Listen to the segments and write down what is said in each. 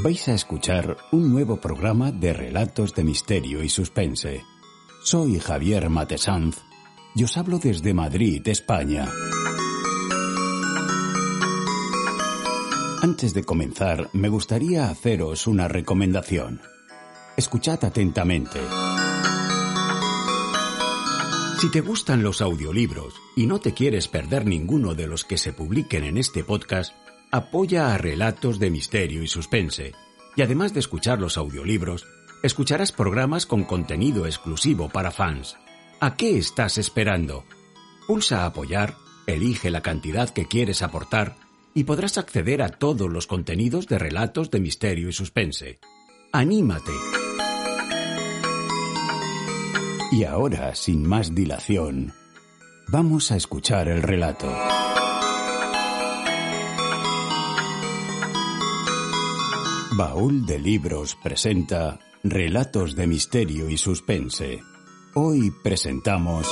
Vais a escuchar un nuevo programa de relatos de misterio y suspense. Soy Javier Matesanz y os hablo desde Madrid, España. Antes de comenzar, me gustaría haceros una recomendación. Escuchad atentamente. Si te gustan los audiolibros y no te quieres perder ninguno de los que se publiquen en este podcast, apoya a relatos de misterio y suspense. Y además de escuchar los audiolibros, escucharás programas con contenido exclusivo para fans. ¿A qué estás esperando? Pulsa apoyar, elige la cantidad que quieres aportar y podrás acceder a todos los contenidos de relatos de misterio y suspense. ¡Anímate! Y ahora, sin más dilación, vamos a escuchar el relato. Baúl de Libros presenta Relatos de Misterio y Suspense. Hoy presentamos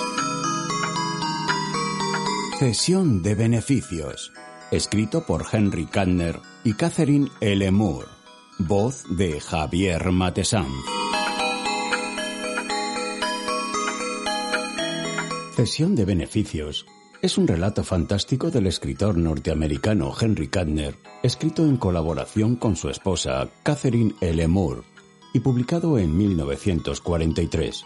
Cesión de Beneficios, escrito por Henry Kanner y Catherine L. Moore, voz de Javier Matesanz. Cesión de beneficios es un relato fantástico del escritor norteamericano Henry Kadner, escrito en colaboración con su esposa Catherine L. Moore y publicado en 1943.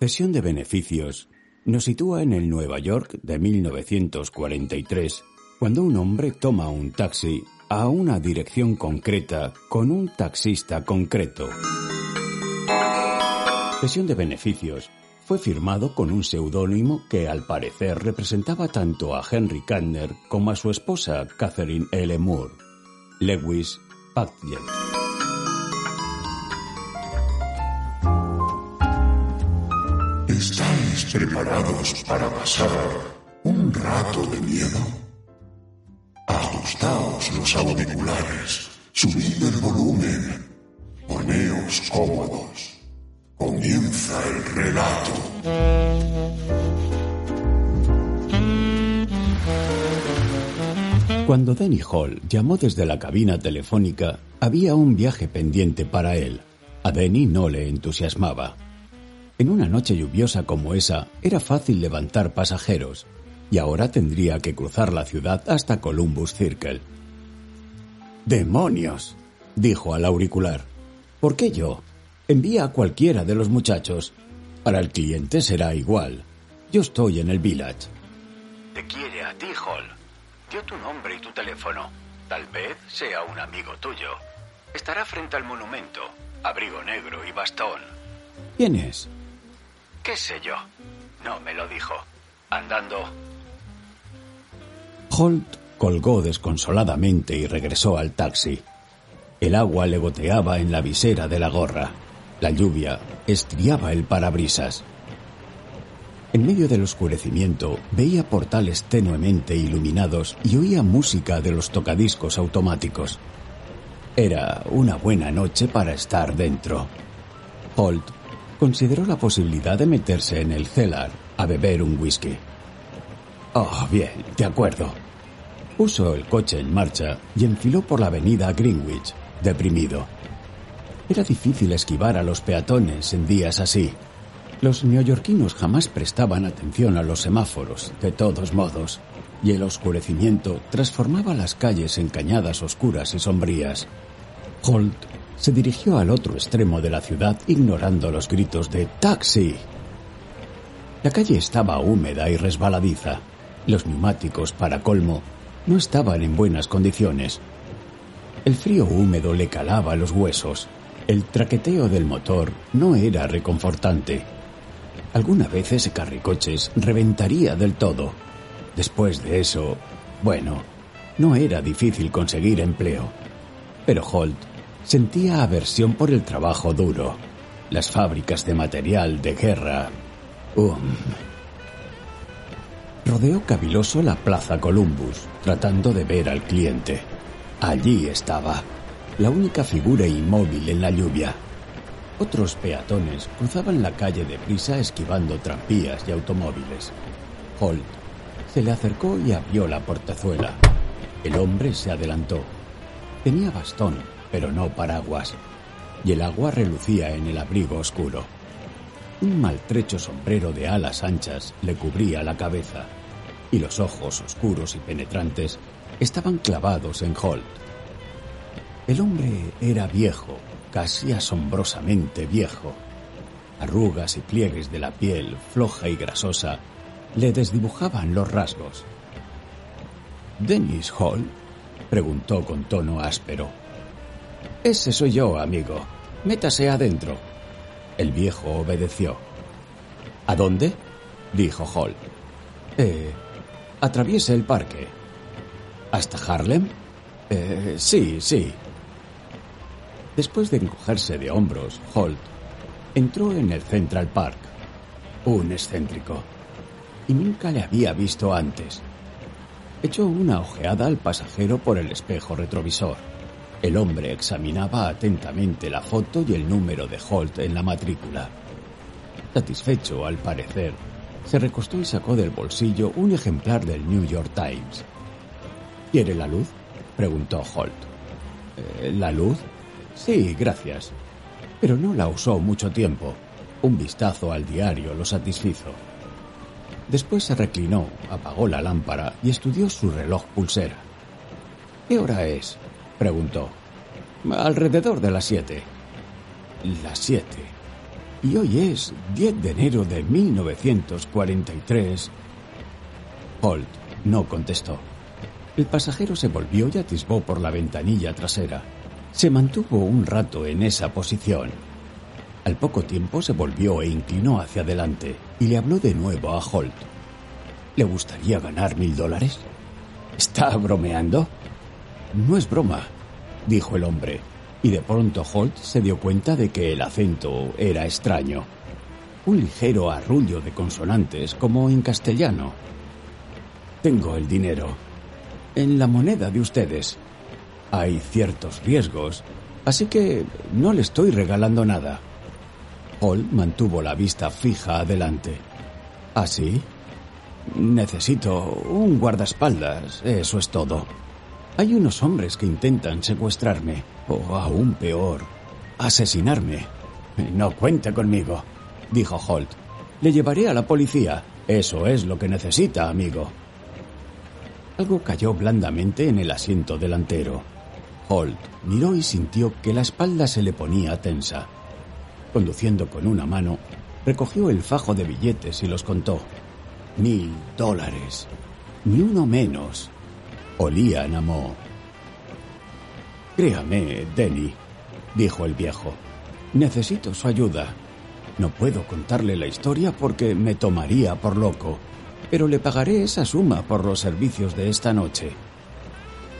Cesión de beneficios nos sitúa en el Nueva York de 1943, cuando un hombre toma un taxi a una dirección concreta con un taxista concreto. Cesión de beneficios fue firmado con un seudónimo que al parecer representaba tanto a Henry Kanner como a su esposa Catherine L. Moore, Lewis Padgett. ¿Estáis preparados para pasar un rato de miedo? Ajustaos los auriculares, subid el volumen, poneos cómodos Comienza el relato. Cuando Danny Hall llamó desde la cabina telefónica, había un viaje pendiente para él. A Danny no le entusiasmaba. En una noche lluviosa como esa, era fácil levantar pasajeros, y ahora tendría que cruzar la ciudad hasta Columbus Circle. ¡Demonios! dijo al auricular. ¿Por qué yo? Envía a cualquiera de los muchachos. Para el cliente será igual. Yo estoy en el village. Te quiere a ti, Hall. Dio tu nombre y tu teléfono. Tal vez sea un amigo tuyo. Estará frente al monumento. Abrigo negro y bastón. ¿Quién es? ¿Qué sé yo? No me lo dijo. Andando. Holt colgó desconsoladamente y regresó al taxi. El agua le goteaba en la visera de la gorra. La lluvia estriaba el parabrisas. En medio del oscurecimiento veía portales tenuemente iluminados y oía música de los tocadiscos automáticos. Era una buena noche para estar dentro. Holt consideró la posibilidad de meterse en el cellar a beber un whisky. Oh, bien, de acuerdo. Puso el coche en marcha y enfiló por la avenida Greenwich, deprimido. Era difícil esquivar a los peatones en días así. Los neoyorquinos jamás prestaban atención a los semáforos, de todos modos, y el oscurecimiento transformaba las calles en cañadas oscuras y sombrías. Holt se dirigió al otro extremo de la ciudad ignorando los gritos de ¡Taxi! La calle estaba húmeda y resbaladiza. Los neumáticos, para colmo, no estaban en buenas condiciones. El frío húmedo le calaba los huesos el traqueteo del motor no era reconfortante. Alguna vez ese carricoches reventaría del todo. Después de eso, bueno, no era difícil conseguir empleo. Pero Holt sentía aversión por el trabajo duro, las fábricas de material de guerra. Um. Rodeó caviloso la Plaza Columbus, tratando de ver al cliente. Allí estaba la única figura inmóvil en la lluvia. Otros peatones cruzaban la calle deprisa esquivando trampías y automóviles. Holt se le acercó y abrió la portezuela. El hombre se adelantó. Tenía bastón, pero no paraguas, y el agua relucía en el abrigo oscuro. Un maltrecho sombrero de alas anchas le cubría la cabeza, y los ojos oscuros y penetrantes estaban clavados en Holt. El hombre era viejo, casi asombrosamente viejo. Arrugas y pliegues de la piel, floja y grasosa, le desdibujaban los rasgos. ¿Dennis Hall? preguntó con tono áspero. Ese soy yo, amigo. Métase adentro. El viejo obedeció. ¿A dónde? dijo Hall. Eh, atraviese el parque. ¿Hasta Harlem? Eh, sí, sí. Después de encogerse de hombros, Holt entró en el Central Park. Un excéntrico. Y nunca le había visto antes. Echó una ojeada al pasajero por el espejo retrovisor. El hombre examinaba atentamente la foto y el número de Holt en la matrícula. Satisfecho, al parecer, se recostó y sacó del bolsillo un ejemplar del New York Times. ¿Quiere la luz? preguntó Holt. Eh, ¿La luz? Sí, gracias. Pero no la usó mucho tiempo. Un vistazo al diario lo satisfizo. Después se reclinó, apagó la lámpara y estudió su reloj pulsera. ¿Qué hora es? preguntó. Alrededor de las siete. Las siete. Y hoy es 10 de enero de 1943. Holt no contestó. El pasajero se volvió y atisbó por la ventanilla trasera. Se mantuvo un rato en esa posición. Al poco tiempo se volvió e inclinó hacia adelante y le habló de nuevo a Holt. ¿Le gustaría ganar mil dólares? ¿Está bromeando? No es broma, dijo el hombre, y de pronto Holt se dio cuenta de que el acento era extraño. Un ligero arrullo de consonantes como en castellano. Tengo el dinero. En la moneda de ustedes. Hay ciertos riesgos, así que no le estoy regalando nada. Paul mantuvo la vista fija adelante. ¿Ah, sí? Necesito un guardaespaldas, eso es todo. Hay unos hombres que intentan secuestrarme, o aún peor, asesinarme. No cuente conmigo, dijo Holt. Le llevaré a la policía. Eso es lo que necesita, amigo. Algo cayó blandamente en el asiento delantero. Holt miró y sintió que la espalda se le ponía tensa. Conduciendo con una mano, recogió el fajo de billetes y los contó. Mil dólares. Ni uno menos. Olían a. Créame, Denny, dijo el viejo. Necesito su ayuda. No puedo contarle la historia porque me tomaría por loco, pero le pagaré esa suma por los servicios de esta noche.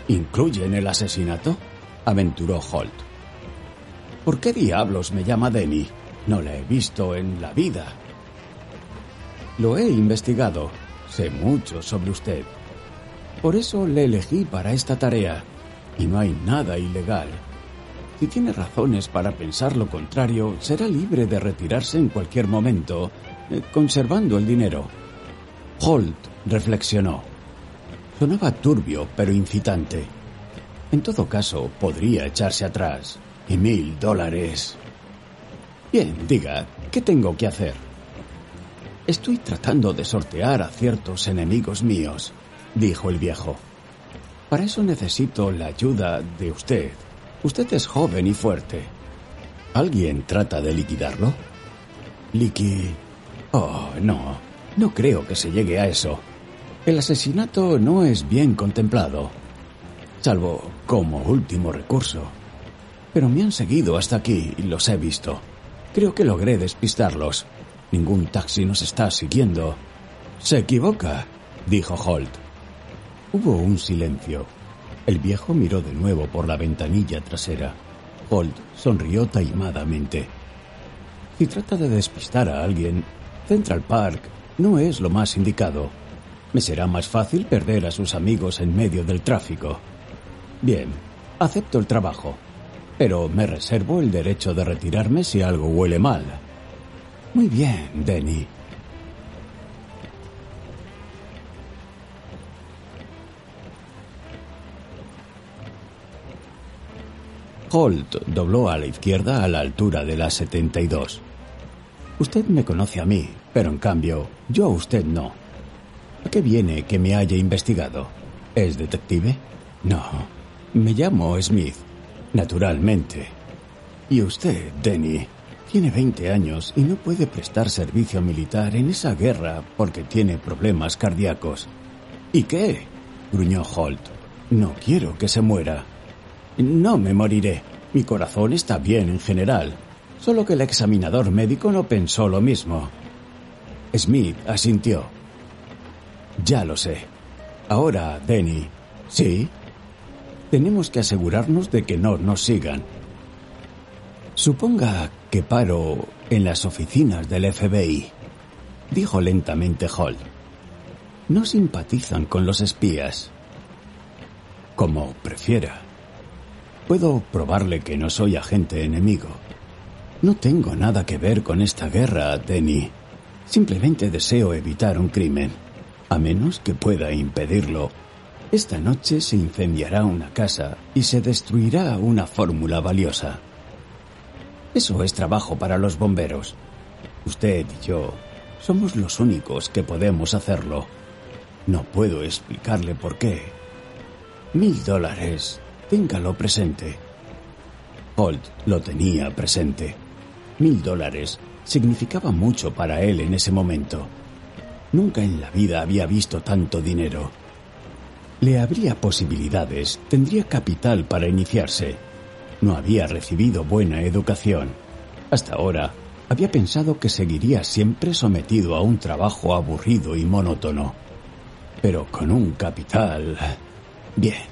¿Incluyen el asesinato? aventuró Holt. ¿Por qué diablos me llama Denny? No la he visto en la vida. Lo he investigado. Sé mucho sobre usted. Por eso le elegí para esta tarea. Y no hay nada ilegal. Si tiene razones para pensar lo contrario, será libre de retirarse en cualquier momento, eh, conservando el dinero. Holt reflexionó. Sonaba turbio, pero incitante. En todo caso, podría echarse atrás. Y mil dólares. Bien, diga, ¿qué tengo que hacer? Estoy tratando de sortear a ciertos enemigos míos, dijo el viejo. Para eso necesito la ayuda de usted. Usted es joven y fuerte. ¿Alguien trata de liquidarlo? Liqui... Oh, no. No creo que se llegue a eso. El asesinato no es bien contemplado. Salvo como último recurso pero me han seguido hasta aquí y los he visto. Creo que logré despistarlos. Ningún taxi nos está siguiendo. Se equivoca, dijo Holt. Hubo un silencio. El viejo miró de nuevo por la ventanilla trasera. Holt sonrió taimadamente. Si trata de despistar a alguien, Central Park no es lo más indicado. Me será más fácil perder a sus amigos en medio del tráfico. Bien, acepto el trabajo pero me reservo el derecho de retirarme si algo huele mal. Muy bien, Denny. Holt dobló a la izquierda a la altura de la 72. Usted me conoce a mí, pero en cambio, yo a usted no. ¿A qué viene que me haya investigado? ¿Es detective? No. Me llamo Smith. Naturalmente. Y usted, Denny, tiene 20 años y no puede prestar servicio militar en esa guerra porque tiene problemas cardíacos. ¿Y qué? gruñó Holt. No quiero que se muera. No me moriré. Mi corazón está bien en general. Solo que el examinador médico no pensó lo mismo. Smith asintió. Ya lo sé. Ahora, Denny. ¿Sí? Tenemos que asegurarnos de que no nos sigan. Suponga que paro en las oficinas del FBI, dijo lentamente Hall. No simpatizan con los espías. Como prefiera. Puedo probarle que no soy agente enemigo. No tengo nada que ver con esta guerra, Denny. Simplemente deseo evitar un crimen. A menos que pueda impedirlo. Esta noche se incendiará una casa y se destruirá una fórmula valiosa. Eso es trabajo para los bomberos. Usted y yo somos los únicos que podemos hacerlo. No puedo explicarle por qué. Mil dólares Téngalo presente. Holt lo tenía presente. Mil dólares significaba mucho para él en ese momento. Nunca en la vida había visto tanto dinero. Le habría posibilidades, tendría capital para iniciarse. No había recibido buena educación. Hasta ahora había pensado que seguiría siempre sometido a un trabajo aburrido y monótono. Pero con un capital... Bien,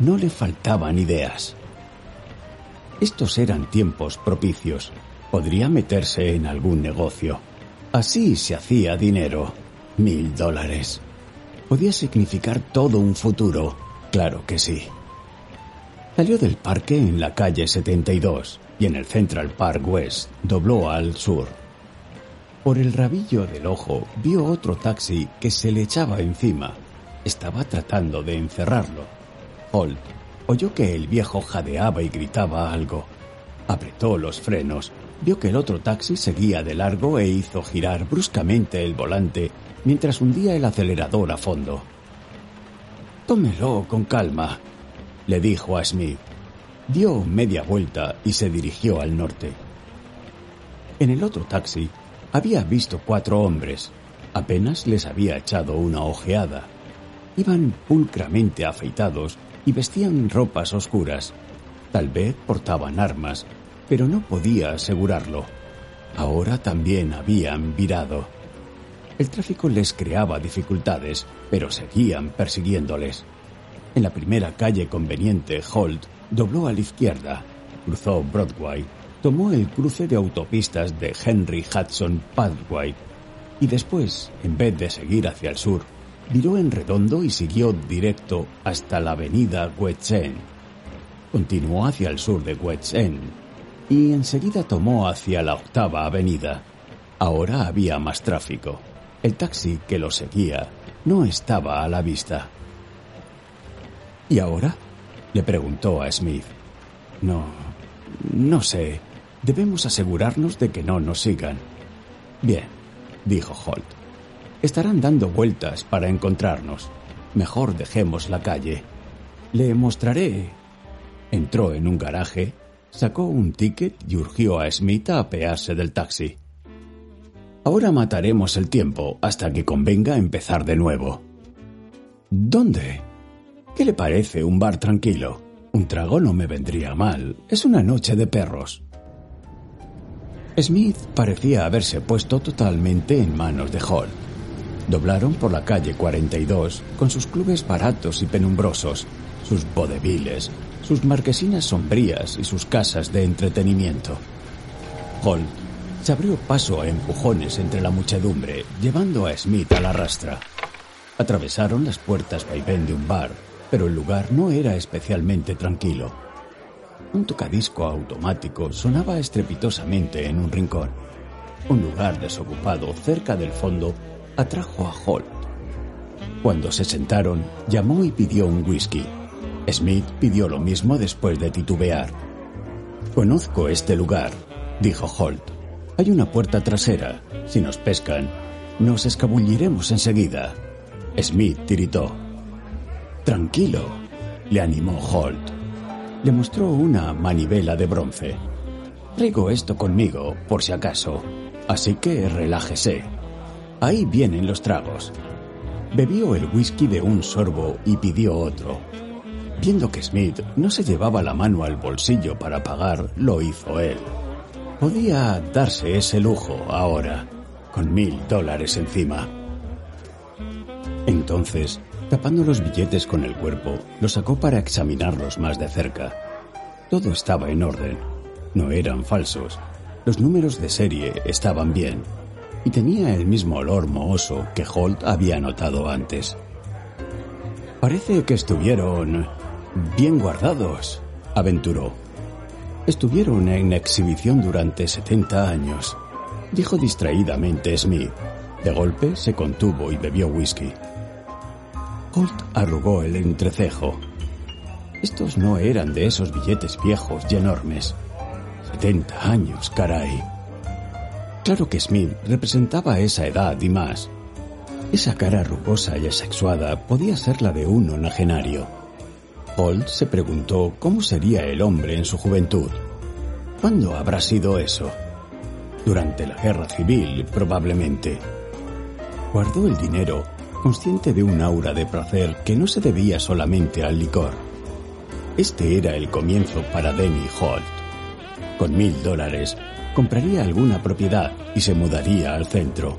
no le faltaban ideas. Estos eran tiempos propicios. Podría meterse en algún negocio. Así se hacía dinero. Mil dólares. Podía significar todo un futuro. Claro que sí. Salió del parque en la calle 72 y en el Central Park West dobló al sur. Por el rabillo del ojo vio otro taxi que se le echaba encima. Estaba tratando de encerrarlo. Holt oyó que el viejo jadeaba y gritaba algo. Apretó los frenos, vio que el otro taxi seguía de largo e hizo girar bruscamente el volante mientras hundía el acelerador a fondo. Tómelo con calma, le dijo a Smith. Dio media vuelta y se dirigió al norte. En el otro taxi había visto cuatro hombres. Apenas les había echado una ojeada. Iban pulcramente afeitados y vestían ropas oscuras. Tal vez portaban armas, pero no podía asegurarlo. Ahora también habían virado. El tráfico les creaba dificultades, pero seguían persiguiéndoles. En la primera calle conveniente, Holt dobló a la izquierda, cruzó Broadway, tomó el cruce de autopistas de Henry Hudson Pathway y después, en vez de seguir hacia el sur, viró en redondo y siguió directo hasta la avenida West. Continuó hacia el sur de West y enseguida tomó hacia la octava avenida. Ahora había más tráfico. El taxi que lo seguía no estaba a la vista. ¿Y ahora? le preguntó a Smith. No, no sé. Debemos asegurarnos de que no nos sigan. Bien, dijo Holt. Estarán dando vueltas para encontrarnos. Mejor dejemos la calle. Le mostraré. Entró en un garaje, sacó un ticket y urgió a Smith a apearse del taxi. Ahora mataremos el tiempo hasta que convenga empezar de nuevo. ¿Dónde? ¿Qué le parece un bar tranquilo? Un trago no me vendría mal. Es una noche de perros. Smith parecía haberse puesto totalmente en manos de Hall. Doblaron por la calle 42 con sus clubes baratos y penumbrosos, sus vodeviles, sus marquesinas sombrías y sus casas de entretenimiento. Holt se abrió paso a empujones entre la muchedumbre, llevando a Smith a la rastra. Atravesaron las puertas vaivén de un bar, pero el lugar no era especialmente tranquilo. Un tocadisco automático sonaba estrepitosamente en un rincón. Un lugar desocupado cerca del fondo atrajo a Holt. Cuando se sentaron, llamó y pidió un whisky. Smith pidió lo mismo después de titubear. Conozco este lugar, dijo Holt. Hay una puerta trasera. Si nos pescan, nos escabulliremos enseguida. Smith tiritó. Tranquilo, le animó Holt. Le mostró una manivela de bronce. Traigo esto conmigo, por si acaso, así que relájese. Ahí vienen los tragos. Bebió el whisky de un sorbo y pidió otro. Viendo que Smith no se llevaba la mano al bolsillo para pagar, lo hizo él. Podía darse ese lujo ahora, con mil dólares encima. Entonces, tapando los billetes con el cuerpo, los sacó para examinarlos más de cerca. Todo estaba en orden. No eran falsos. Los números de serie estaban bien. Y tenía el mismo olor mohoso que Holt había notado antes. Parece que estuvieron bien guardados, aventuró. Estuvieron en exhibición durante 70 años, dijo distraídamente Smith. De golpe se contuvo y bebió whisky. Holt arrugó el entrecejo. Estos no eran de esos billetes viejos y enormes. 70 años, caray. Claro que Smith representaba esa edad y más. Esa cara rugosa y asexuada podía ser la de un onagenario. Holt se preguntó cómo sería el hombre en su juventud. ¿Cuándo habrá sido eso? Durante la guerra civil, probablemente. Guardó el dinero, consciente de un aura de placer que no se debía solamente al licor. Este era el comienzo para Denny Holt. Con mil dólares, compraría alguna propiedad y se mudaría al centro.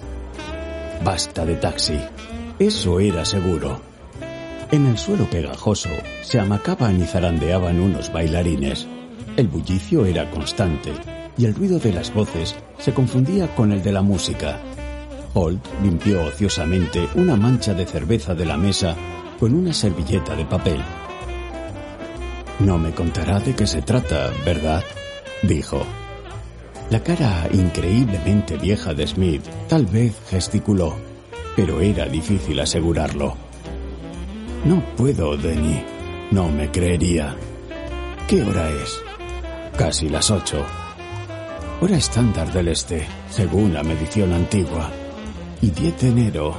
Basta de taxi. Eso era seguro. En el suelo pegajoso se amacaban y zarandeaban unos bailarines. El bullicio era constante y el ruido de las voces se confundía con el de la música. Holt limpió ociosamente una mancha de cerveza de la mesa con una servilleta de papel. No me contará de qué se trata, ¿verdad? dijo. La cara increíblemente vieja de Smith tal vez gesticuló, pero era difícil asegurarlo. No puedo, Denny. No me creería. ¿Qué hora es? Casi las ocho. Hora estándar del este, según la medición antigua. Y 10 de enero.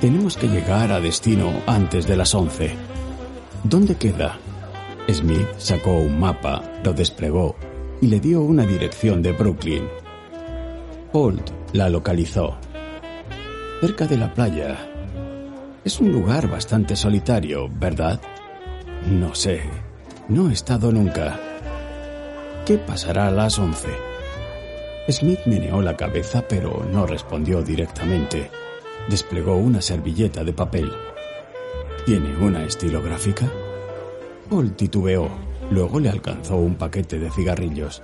Tenemos que llegar a destino antes de las once. ¿Dónde queda? Smith sacó un mapa, lo desplegó y le dio una dirección de Brooklyn. Holt la localizó. Cerca de la playa, es un lugar bastante solitario, ¿verdad? No sé. No he estado nunca. ¿Qué pasará a las once? Smith meneó la cabeza, pero no respondió directamente. Desplegó una servilleta de papel. ¿Tiene una estilográfica? Paul titubeó. Luego le alcanzó un paquete de cigarrillos.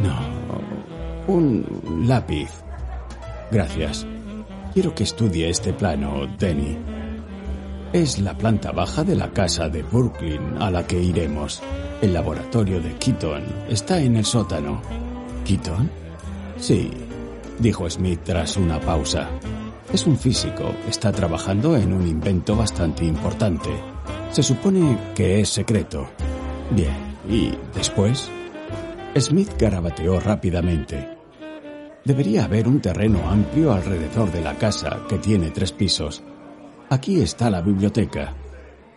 No, un lápiz. Gracias. Quiero que estudie este plano, Denny. Es la planta baja de la casa de Brooklyn a la que iremos. El laboratorio de Keaton está en el sótano. ¿Keaton? Sí, dijo Smith tras una pausa. Es un físico, está trabajando en un invento bastante importante. Se supone que es secreto. Bien, ¿y después? Smith garabateó rápidamente. Debería haber un terreno amplio alrededor de la casa, que tiene tres pisos. Aquí está la biblioteca.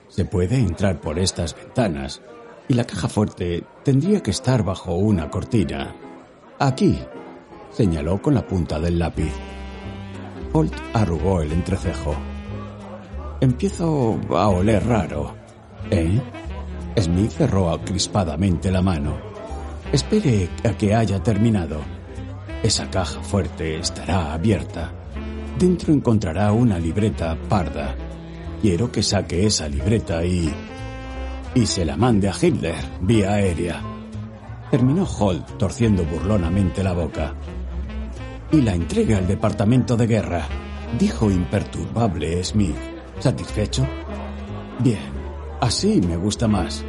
Se puede entrar por estas ventanas y la caja fuerte tendría que estar bajo una cortina. Aquí, señaló con la punta del lápiz. Holt arrugó el entrecejo. Empiezo a oler raro. ¿Eh? Smith cerró crispadamente la mano. Espere a que haya terminado. Esa caja fuerte estará abierta. Dentro encontrará una libreta parda. Quiero que saque esa libreta y... y se la mande a Hitler vía aérea. Terminó Holt torciendo burlonamente la boca. Y la entregue al Departamento de Guerra, dijo imperturbable Smith. ¿Satisfecho? Bien, así me gusta más.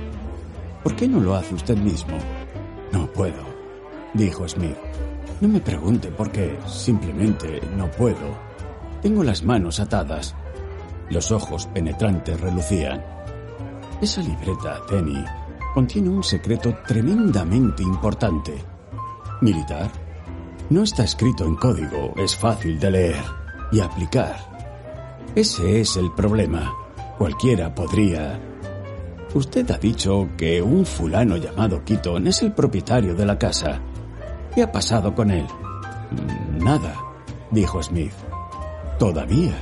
¿Por qué no lo hace usted mismo? No puedo, dijo Smith. No me pregunte por qué, simplemente no puedo. Tengo las manos atadas. Los ojos penetrantes relucían. Esa libreta, Tenny, contiene un secreto tremendamente importante. Militar. No está escrito en código, es fácil de leer y aplicar. Ese es el problema. Cualquiera podría... Usted ha dicho que un fulano llamado Keaton es el propietario de la casa. ¿Qué ha pasado con él? Nada, dijo Smith. Todavía.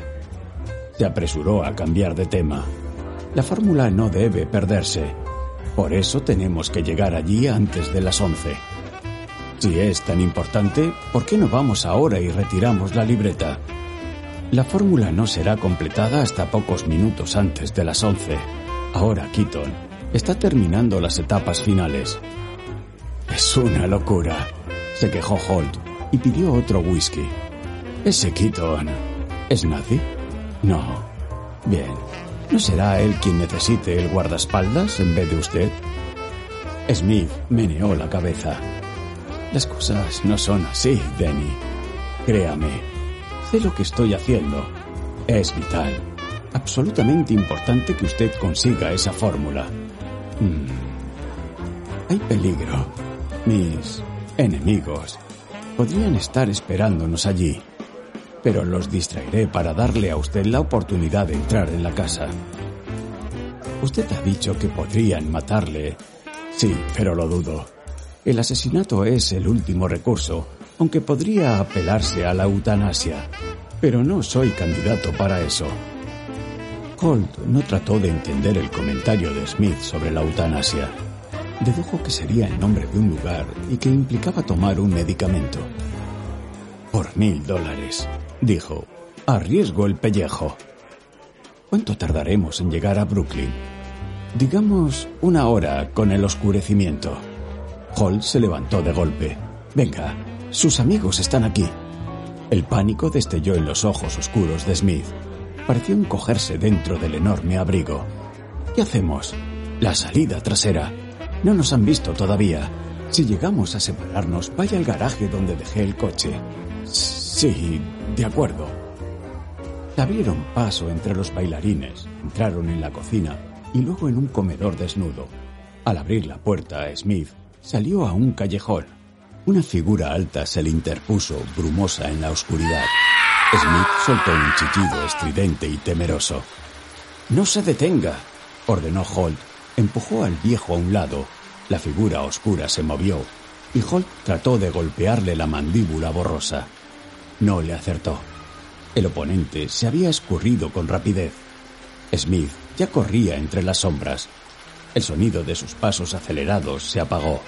Se apresuró a cambiar de tema. La fórmula no debe perderse. Por eso tenemos que llegar allí antes de las once. Si es tan importante, ¿por qué no vamos ahora y retiramos la libreta? La fórmula no será completada hasta pocos minutos antes de las once. Ahora Keaton está terminando las etapas finales. Es una locura, se quejó Holt y pidió otro whisky. Ese Keaton es nazi. No. Bien. ¿No será él quien necesite el guardaespaldas en vez de usted? Smith meneó la cabeza. Las cosas no son así, Denny. Créame. Sé lo que estoy haciendo. Es vital. Absolutamente importante que usted consiga esa fórmula. Mm. Hay peligro. Mis enemigos podrían estar esperándonos allí pero los distraeré para darle a usted la oportunidad de entrar en la casa. Usted ha dicho que podrían matarle. Sí, pero lo dudo. El asesinato es el último recurso, aunque podría apelarse a la eutanasia. Pero no soy candidato para eso. Holt no trató de entender el comentario de Smith sobre la eutanasia. Dedujo que sería el nombre de un lugar y que implicaba tomar un medicamento. Por mil dólares dijo. Arriesgo el pellejo. ¿Cuánto tardaremos en llegar a Brooklyn? Digamos una hora con el oscurecimiento. Hall se levantó de golpe. Venga, sus amigos están aquí. El pánico destelló en los ojos oscuros de Smith. Pareció encogerse dentro del enorme abrigo. ¿Qué hacemos? La salida trasera. No nos han visto todavía. Si llegamos a separarnos, vaya al garaje donde dejé el coche. Sí, de acuerdo. abrieron paso entre los bailarines, entraron en la cocina y luego en un comedor desnudo. Al abrir la puerta, Smith salió a un callejón. Una figura alta se le interpuso, brumosa en la oscuridad. Smith soltó un chillido estridente y temeroso. No se detenga, ordenó Holt. Empujó al viejo a un lado. La figura oscura se movió y Holt trató de golpearle la mandíbula borrosa. No le acertó. El oponente se había escurrido con rapidez. Smith ya corría entre las sombras. El sonido de sus pasos acelerados se apagó.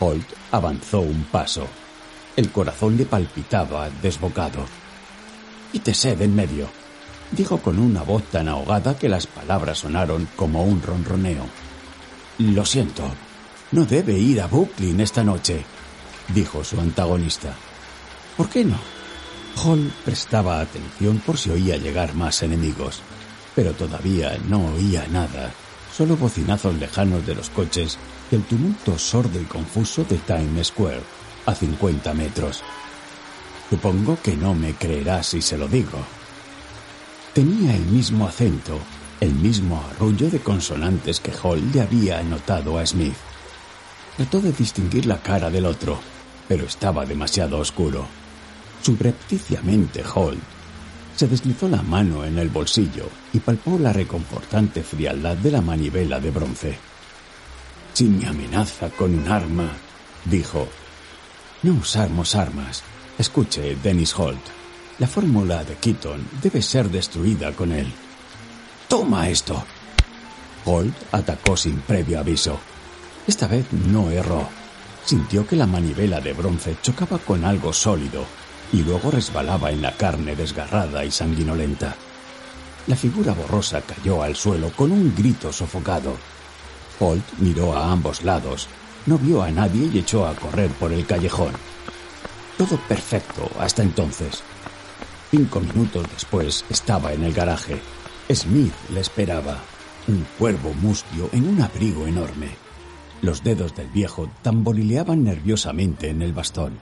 Holt avanzó un paso. El corazón le palpitaba desbocado. Quítese de en medio, dijo con una voz tan ahogada que las palabras sonaron como un ronroneo. Lo siento, no debe ir a Brooklyn esta noche, dijo su antagonista. ¿Por qué no? Hall prestaba atención por si oía llegar más enemigos, pero todavía no oía nada, solo bocinazos lejanos de los coches y el tumulto sordo y confuso de Times Square, a 50 metros. Supongo que no me creerá si se lo digo. Tenía el mismo acento, el mismo arrullo de consonantes que Hall le había anotado a Smith. Trató de distinguir la cara del otro, pero estaba demasiado oscuro. Subrepticiamente Holt se deslizó la mano en el bolsillo y palpó la reconfortante frialdad de la manivela de bronce. Si me amenaza con un arma, dijo. No usamos armas. Escuche, Dennis Holt. La fórmula de Keaton debe ser destruida con él. Toma esto. Holt atacó sin previo aviso. Esta vez no erró. Sintió que la manivela de bronce chocaba con algo sólido y luego resbalaba en la carne desgarrada y sanguinolenta. La figura borrosa cayó al suelo con un grito sofocado. Holt miró a ambos lados, no vio a nadie y echó a correr por el callejón. Todo perfecto hasta entonces. Cinco minutos después estaba en el garaje. Smith le esperaba, un cuervo mustio en un abrigo enorme. Los dedos del viejo tamborileaban nerviosamente en el bastón.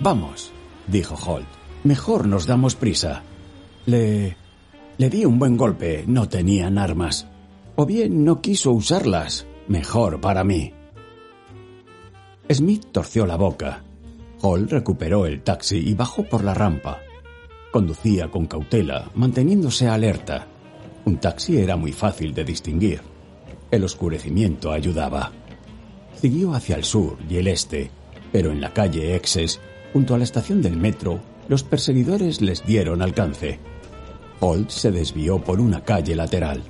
Vamos, dijo Holt. Mejor nos damos prisa. Le... le di un buen golpe. No tenían armas. O bien no quiso usarlas. mejor para mí. Smith torció la boca. Hall recuperó el taxi y bajó por la rampa. Conducía con cautela, manteniéndose alerta. Un taxi era muy fácil de distinguir. El oscurecimiento ayudaba. Siguió hacia el sur y el este, pero en la calle Exes, junto a la estación del metro, los perseguidores les dieron alcance. Holt se desvió por una calle lateral.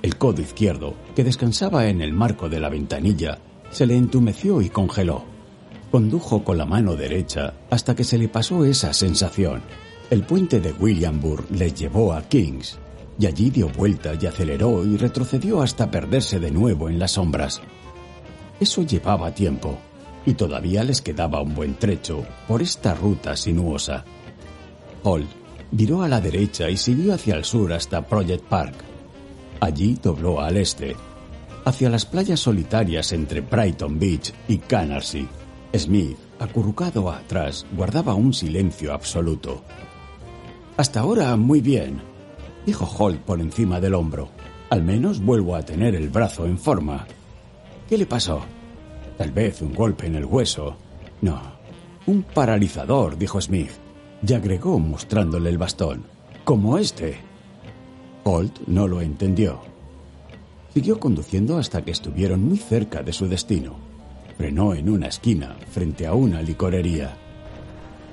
El codo izquierdo, que descansaba en el marco de la ventanilla, se le entumeció y congeló. Condujo con la mano derecha hasta que se le pasó esa sensación. El puente de Williamburg les llevó a Kings, y allí dio vuelta y aceleró y retrocedió hasta perderse de nuevo en las sombras. Eso llevaba tiempo, y todavía les quedaba un buen trecho por esta ruta sinuosa. Hall viró a la derecha y siguió hacia el sur hasta Project Park. Allí dobló al este, hacia las playas solitarias entre Brighton Beach y Canarsie. Smith, acurrucado atrás, guardaba un silencio absoluto. Hasta ahora muy bien, dijo Holt por encima del hombro. Al menos vuelvo a tener el brazo en forma. ¿Qué le pasó? Tal vez un golpe en el hueso. No, un paralizador, dijo Smith, y agregó mostrándole el bastón. Como este. Holt no lo entendió. Siguió conduciendo hasta que estuvieron muy cerca de su destino. Frenó en una esquina, frente a una licorería.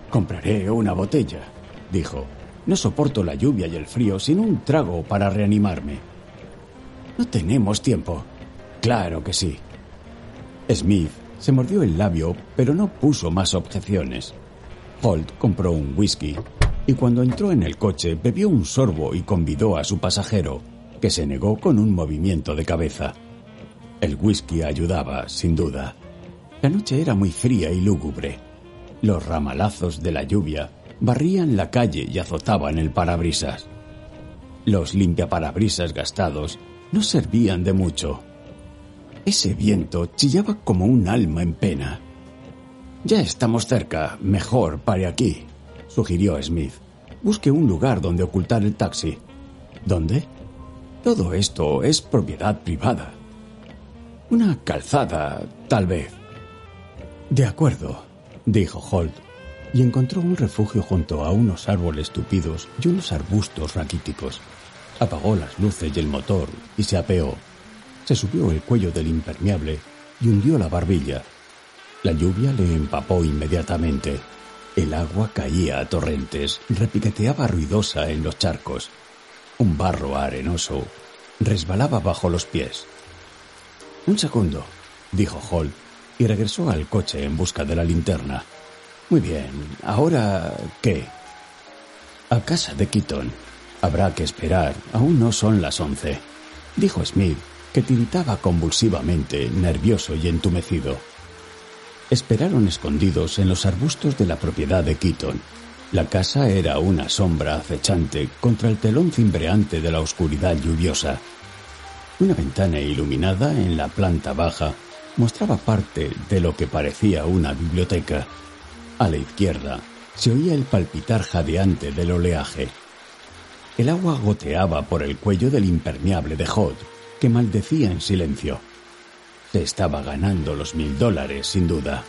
Compraré una botella, dijo. No soporto la lluvia y el frío sin un trago para reanimarme. No tenemos tiempo. Claro que sí. Smith se mordió el labio, pero no puso más objeciones. Holt compró un whisky y cuando entró en el coche bebió un sorbo y convidó a su pasajero, que se negó con un movimiento de cabeza. El whisky ayudaba, sin duda. La noche era muy fría y lúgubre. Los ramalazos de la lluvia barrían la calle y azotaban el parabrisas. Los limpiaparabrisas gastados no servían de mucho. Ese viento chillaba como un alma en pena. Ya estamos cerca, mejor pare aquí, sugirió Smith. Busque un lugar donde ocultar el taxi. ¿Dónde? Todo esto es propiedad privada. Una calzada, tal vez. De acuerdo, dijo Holt, y encontró un refugio junto a unos árboles tupidos y unos arbustos raquíticos. Apagó las luces y el motor y se apeó. Se subió el cuello del impermeable y hundió la barbilla. La lluvia le empapó inmediatamente. El agua caía a torrentes, repiqueteaba ruidosa en los charcos. Un barro arenoso resbalaba bajo los pies. Un segundo, dijo Hall, y regresó al coche en busca de la linterna. Muy bien, ahora qué? A casa de Keaton. Habrá que esperar, aún no son las once, dijo Smith, que tiritaba convulsivamente, nervioso y entumecido. Esperaron escondidos en los arbustos de la propiedad de Keaton. La casa era una sombra acechante contra el telón cimbreante de la oscuridad lluviosa. Una ventana iluminada en la planta baja mostraba parte de lo que parecía una biblioteca. A la izquierda se oía el palpitar jadeante del oleaje. El agua goteaba por el cuello del impermeable de Hod, que maldecía en silencio. Se estaba ganando los mil dólares, sin duda.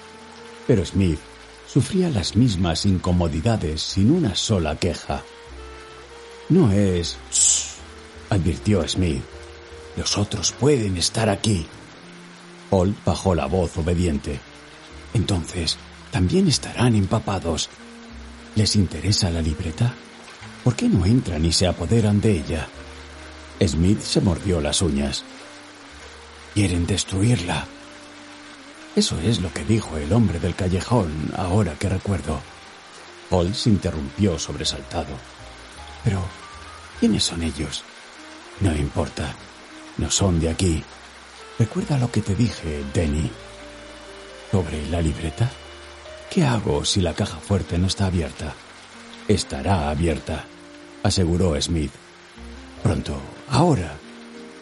Pero Smith sufría las mismas incomodidades sin una sola queja. No es... advirtió Smith. Los otros pueden estar aquí. Holt bajó la voz obediente. Entonces, también estarán empapados. ¿Les interesa la libreta? ¿Por qué no entran y se apoderan de ella? Smith se mordió las uñas. Quieren destruirla. Eso es lo que dijo el hombre del callejón, ahora que recuerdo. Paul se interrumpió sobresaltado. Pero, ¿quiénes son ellos? No importa. No son de aquí. Recuerda lo que te dije, Denny. ¿Sobre la libreta? ¿Qué hago si la caja fuerte no está abierta? Estará abierta, aseguró Smith. Pronto, ahora.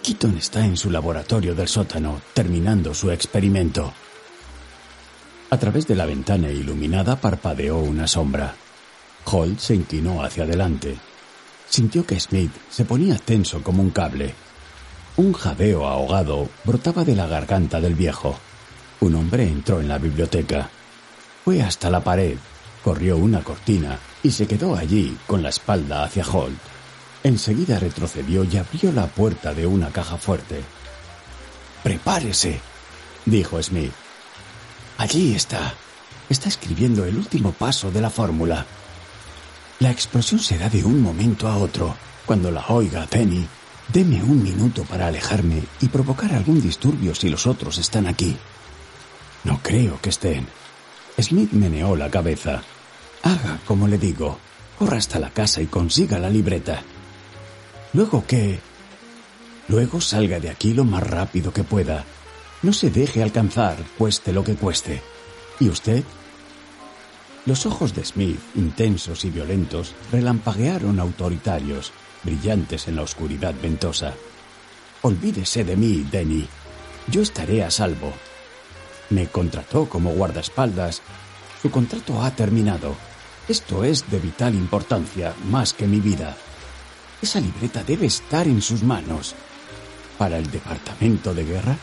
Keaton está en su laboratorio del sótano, terminando su experimento. A través de la ventana iluminada parpadeó una sombra. Holt se inclinó hacia adelante. Sintió que Smith se ponía tenso como un cable. Un jadeo ahogado brotaba de la garganta del viejo. Un hombre entró en la biblioteca. Fue hasta la pared, corrió una cortina y se quedó allí con la espalda hacia Holt. Enseguida retrocedió y abrió la puerta de una caja fuerte. Prepárese, dijo Smith. Allí está. Está escribiendo el último paso de la fórmula. La explosión será de un momento a otro. Cuando la oiga, Penny, deme un minuto para alejarme y provocar algún disturbio si los otros están aquí. No creo que estén. Smith meneó la cabeza. Haga como le digo. Corra hasta la casa y consiga la libreta. Luego qué? Luego salga de aquí lo más rápido que pueda. No se deje alcanzar, cueste lo que cueste. ¿Y usted? Los ojos de Smith, intensos y violentos, relampaguearon autoritarios, brillantes en la oscuridad ventosa. Olvídese de mí, Denny. Yo estaré a salvo. Me contrató como guardaespaldas. Su contrato ha terminado. Esto es de vital importancia, más que mi vida. Esa libreta debe estar en sus manos. ¿Para el departamento de guerra?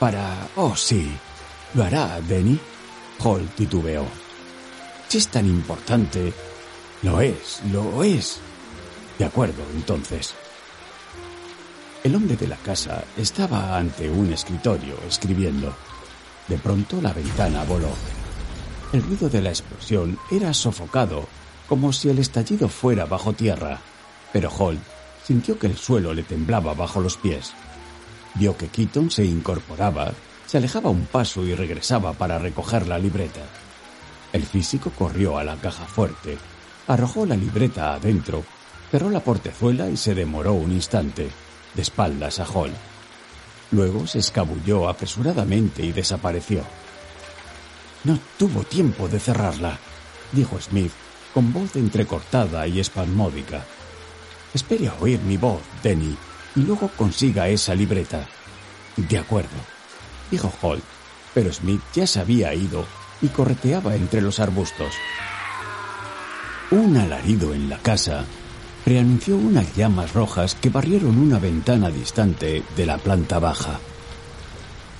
Para... Oh, sí. ¿Lo hará, Denny? Hall titubeó. Si es tan importante... Lo es, lo es. De acuerdo, entonces. El hombre de la casa estaba ante un escritorio escribiendo. De pronto la ventana voló. El ruido de la explosión era sofocado, como si el estallido fuera bajo tierra, pero Holt sintió que el suelo le temblaba bajo los pies. Vio que Keaton se incorporaba, se alejaba un paso y regresaba para recoger la libreta. El físico corrió a la caja fuerte, arrojó la libreta adentro, cerró la portezuela y se demoró un instante, de espaldas a Hall. Luego se escabulló apresuradamente y desapareció. No tuvo tiempo de cerrarla, dijo Smith, con voz entrecortada y espasmódica. Espere a oír mi voz, Denny, y luego consiga esa libreta. De acuerdo, dijo Holt, pero Smith ya se había ido y correteaba entre los arbustos. Un alarido en la casa preanunció unas llamas rojas que barrieron una ventana distante de la planta baja.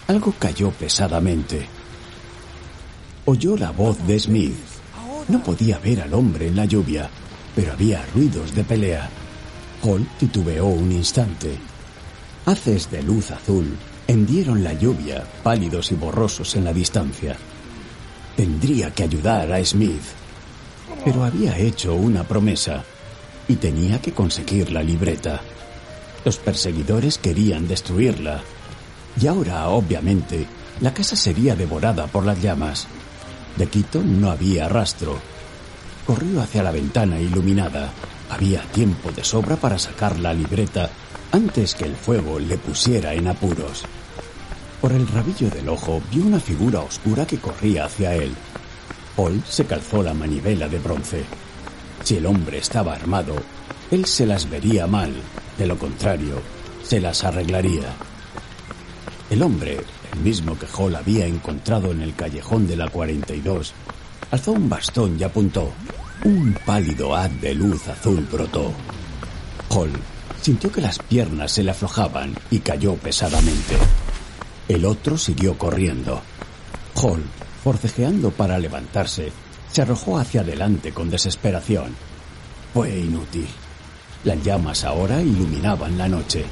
Algo cayó pesadamente. Oyó la voz de Smith. No podía ver al hombre en la lluvia, pero había ruidos de pelea. Hall titubeó un instante. Haces de luz azul hendieron la lluvia, pálidos y borrosos en la distancia. Tendría que ayudar a Smith, pero había hecho una promesa y tenía que conseguir la libreta. Los perseguidores querían destruirla. Y ahora, obviamente, la casa sería devorada por las llamas. De Quito no había rastro. Corrió hacia la ventana iluminada. Había tiempo de sobra para sacar la libreta antes que el fuego le pusiera en apuros. Por el rabillo del ojo vio una figura oscura que corría hacia él. Paul se calzó la manivela de bronce. Si el hombre estaba armado, él se las vería mal, de lo contrario, se las arreglaría. El hombre, el mismo que Hall había encontrado en el callejón de la 42, alzó un bastón y apuntó. Un pálido haz de luz azul brotó. Hall sintió que las piernas se le aflojaban y cayó pesadamente. El otro siguió corriendo. Hall, forcejeando para levantarse, se arrojó hacia adelante con desesperación. Fue inútil. Las llamas ahora iluminaban la noche.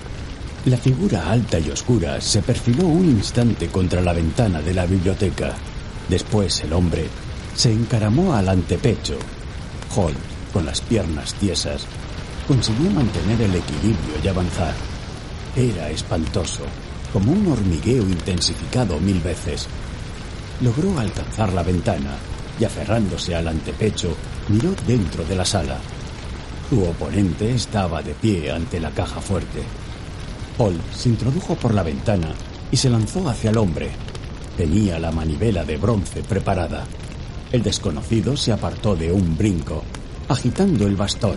La figura alta y oscura se perfiló un instante contra la ventana de la biblioteca. Después el hombre se encaramó al antepecho. Hall, con las piernas tiesas, consiguió mantener el equilibrio y avanzar. Era espantoso, como un hormigueo intensificado mil veces. Logró alcanzar la ventana y aferrándose al antepecho, miró dentro de la sala. Su oponente estaba de pie ante la caja fuerte. Paul se introdujo por la ventana y se lanzó hacia el hombre. Tenía la manivela de bronce preparada. El desconocido se apartó de un brinco, agitando el bastón.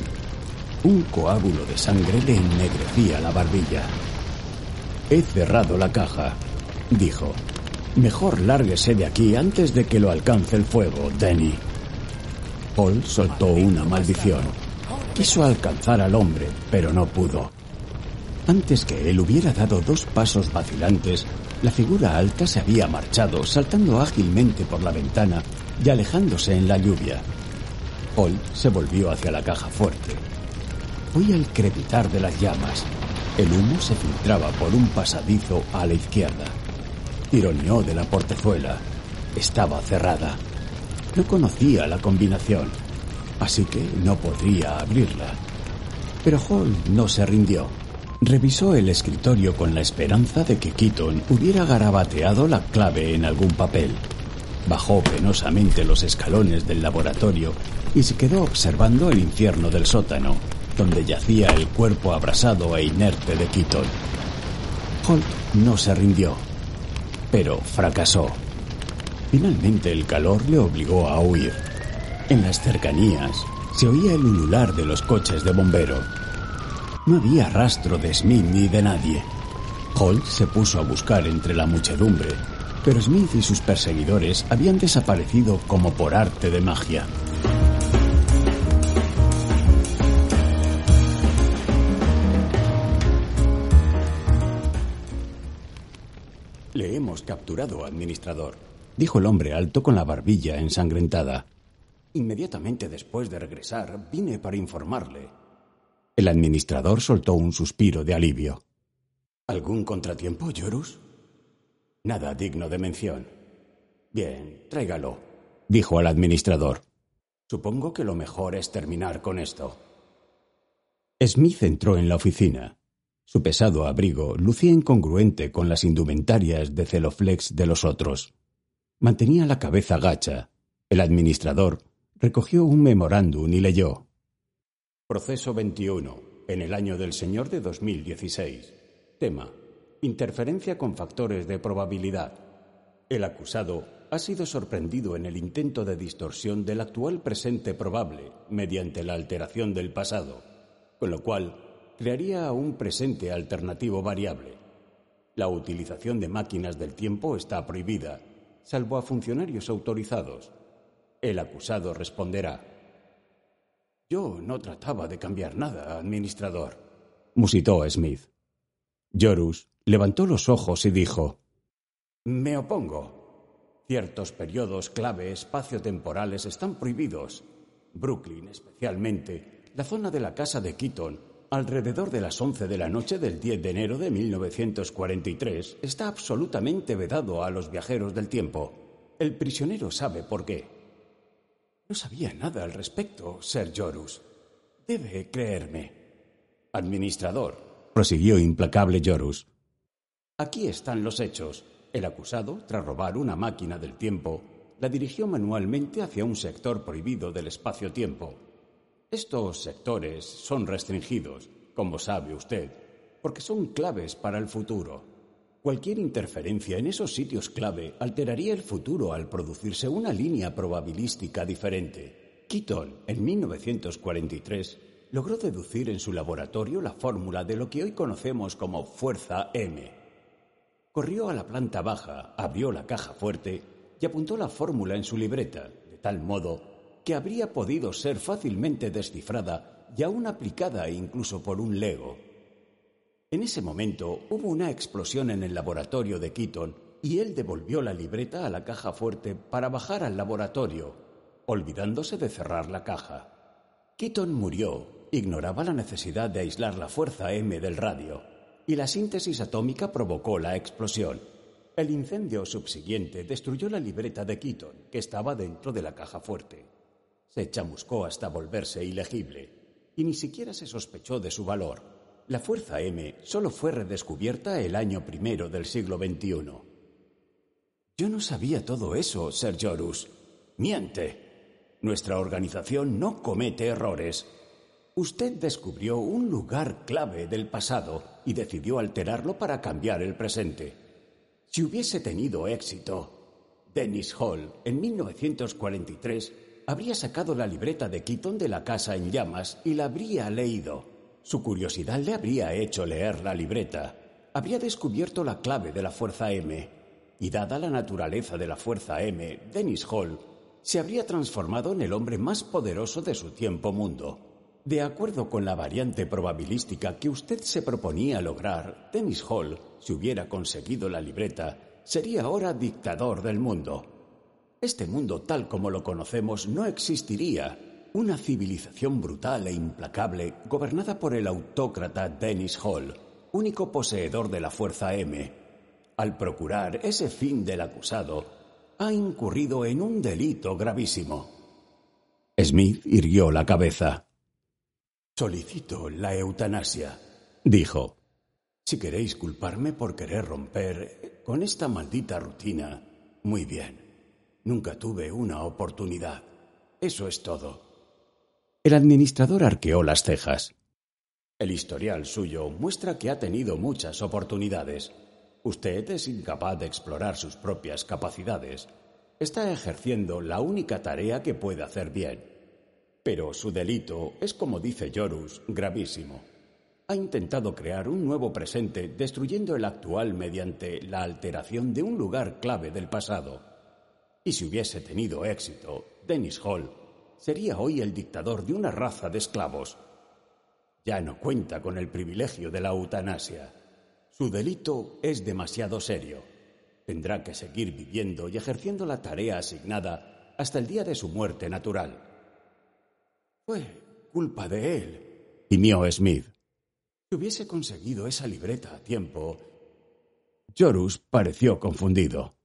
Un coágulo de sangre le ennegrecía la barbilla. He cerrado la caja, dijo. Mejor lárguese de aquí antes de que lo alcance el fuego, Denny. Paul soltó una maldición. Quiso alcanzar al hombre, pero no pudo. Antes que él hubiera dado dos pasos vacilantes, la figura alta se había marchado, saltando ágilmente por la ventana y alejándose en la lluvia. Paul se volvió hacia la caja fuerte. Fue el crepitar de las llamas. El humo se filtraba por un pasadizo a la izquierda. Tironeó de la portezuela. Estaba cerrada. No conocía la combinación, así que no podría abrirla. Pero Hall no se rindió. Revisó el escritorio con la esperanza de que Keaton hubiera garabateado la clave en algún papel. Bajó penosamente los escalones del laboratorio y se quedó observando el infierno del sótano, donde yacía el cuerpo abrasado e inerte de Keaton. Holt no se rindió, pero fracasó. Finalmente el calor le obligó a huir. En las cercanías se oía el ulular de los coches de bombero. No había rastro de Smith ni de nadie. Holt se puso a buscar entre la muchedumbre, pero Smith y sus perseguidores habían desaparecido como por arte de magia. Capturado, administrador, dijo el hombre alto con la barbilla ensangrentada. Inmediatamente después de regresar, vine para informarle. El administrador soltó un suspiro de alivio. ¿Algún contratiempo, Yorus? Nada digno de mención. Bien, tráigalo, dijo al administrador. Supongo que lo mejor es terminar con esto. Smith entró en la oficina. Su pesado abrigo lucía incongruente con las indumentarias de celoflex de los otros. Mantenía la cabeza gacha. El administrador recogió un memorándum y leyó. Proceso 21, en el año del Señor de 2016. Tema. Interferencia con factores de probabilidad. El acusado ha sido sorprendido en el intento de distorsión del actual presente probable mediante la alteración del pasado, con lo cual crearía un presente alternativo variable. La utilización de máquinas del tiempo está prohibida salvo a funcionarios autorizados. El acusado responderá. Yo no trataba de cambiar nada, administrador, musitó Smith. Jorus levantó los ojos y dijo Me opongo. Ciertos periodos clave espaciotemporales están prohibidos. Brooklyn, especialmente, la zona de la casa de Keaton, alrededor de las once de la noche del 10 de enero de 1943, está absolutamente vedado a los viajeros del tiempo. El prisionero sabe por qué. No sabía nada al respecto, Sir Jorus. Debe creerme. Administrador, prosiguió implacable Jorus. Aquí están los hechos. El acusado, tras robar una máquina del tiempo, la dirigió manualmente hacia un sector prohibido del espacio-tiempo. Estos sectores son restringidos, como sabe usted, porque son claves para el futuro. Cualquier interferencia en esos sitios clave alteraría el futuro al producirse una línea probabilística diferente. Keaton, en 1943, logró deducir en su laboratorio la fórmula de lo que hoy conocemos como fuerza M. Corrió a la planta baja, abrió la caja fuerte y apuntó la fórmula en su libreta, de tal modo que habría podido ser fácilmente descifrada y aún aplicada incluso por un lego. En ese momento hubo una explosión en el laboratorio de Keaton y él devolvió la libreta a la caja fuerte para bajar al laboratorio, olvidándose de cerrar la caja. Keaton murió, ignoraba la necesidad de aislar la fuerza M del radio, y la síntesis atómica provocó la explosión. El incendio subsiguiente destruyó la libreta de Keaton, que estaba dentro de la caja fuerte. Se chamuscó hasta volverse ilegible, y ni siquiera se sospechó de su valor. La Fuerza M solo fue redescubierta el año primero del siglo XXI. Yo no sabía todo eso, Sir Jorus. Miente. Nuestra organización no comete errores. Usted descubrió un lugar clave del pasado y decidió alterarlo para cambiar el presente. Si hubiese tenido éxito, Dennis Hall, en 1943, habría sacado la libreta de Keaton de la casa en llamas y la habría leído. Su curiosidad le habría hecho leer la libreta. Habría descubierto la clave de la Fuerza M. Y dada la naturaleza de la Fuerza M, Dennis Hall se habría transformado en el hombre más poderoso de su tiempo mundo. de acuerdo con la variante probabilística que usted se proponía lograr, Dennis Hall, si hubiera conseguido la libreta, sería ahora dictador del mundo. Este mundo tal como lo conocemos no existiría. Una civilización brutal e implacable gobernada por el autócrata Dennis Hall, único poseedor de la Fuerza M. Al procurar ese fin del acusado, ha incurrido en un delito gravísimo. Smith irguió la cabeza. Solicito la eutanasia, dijo. Si queréis culparme por querer romper con esta maldita rutina, muy bien. Nunca tuve una oportunidad. Eso es todo. El administrador arqueó las cejas. El historial suyo muestra que ha tenido muchas oportunidades. Usted es incapaz de explorar sus propias capacidades. Está ejerciendo la única tarea que puede hacer bien. Pero su delito es, como dice Yorus, gravísimo ha intentado crear un nuevo presente destruyendo el actual mediante la alteración de un lugar clave del pasado. Y si hubiese tenido éxito, Dennis Hall sería hoy el dictador de una raza de esclavos. Ya no cuenta con el privilegio de la eutanasia. Su delito es demasiado serio. Tendrá que seguir viviendo y ejerciendo la tarea asignada hasta el día de su muerte natural. Fue culpa de él, gimió Smith. Si hubiese conseguido esa libreta a tiempo. Jorus pareció confundido.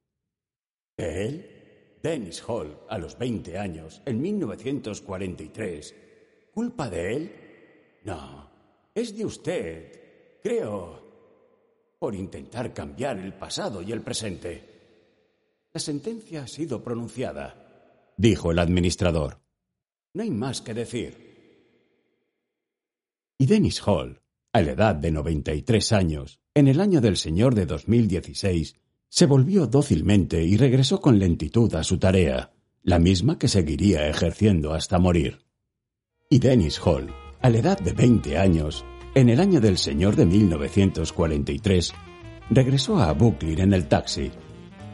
¿Él? Dennis Hall, a los 20 años, en 1943. ¿Culpa de él? No, es de usted, creo, por intentar cambiar el pasado y el presente. La sentencia ha sido pronunciada, dijo el administrador. No hay más que decir. Y Dennis Hall a la edad de 93 años, en el año del Señor de 2016, se volvió dócilmente y regresó con lentitud a su tarea, la misma que seguiría ejerciendo hasta morir. Y Dennis Hall, a la edad de 20 años, en el año del Señor de 1943, regresó a Brooklyn en el taxi.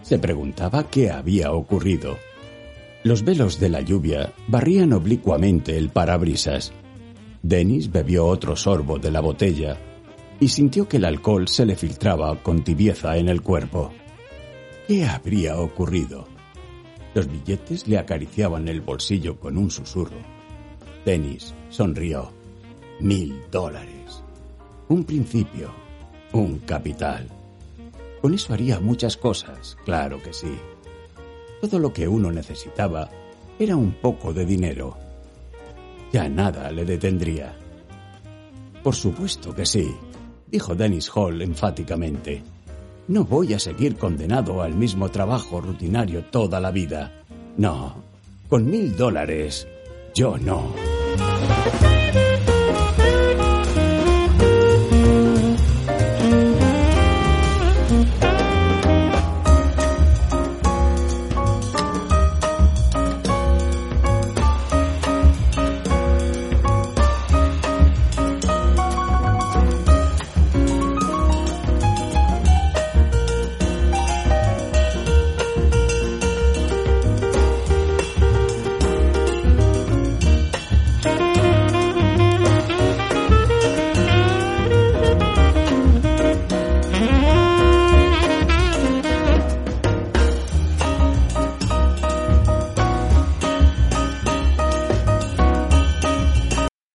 Se preguntaba qué había ocurrido. Los velos de la lluvia barrían oblicuamente el parabrisas Dennis bebió otro sorbo de la botella y sintió que el alcohol se le filtraba con tibieza en el cuerpo. ¿Qué habría ocurrido? Los billetes le acariciaban el bolsillo con un susurro. Dennis sonrió. Mil dólares. Un principio. Un capital. Con eso haría muchas cosas, claro que sí. Todo lo que uno necesitaba era un poco de dinero ya nada le detendría. Por supuesto que sí, dijo Dennis Hall enfáticamente. No voy a seguir condenado al mismo trabajo rutinario toda la vida. No, con mil dólares, yo no.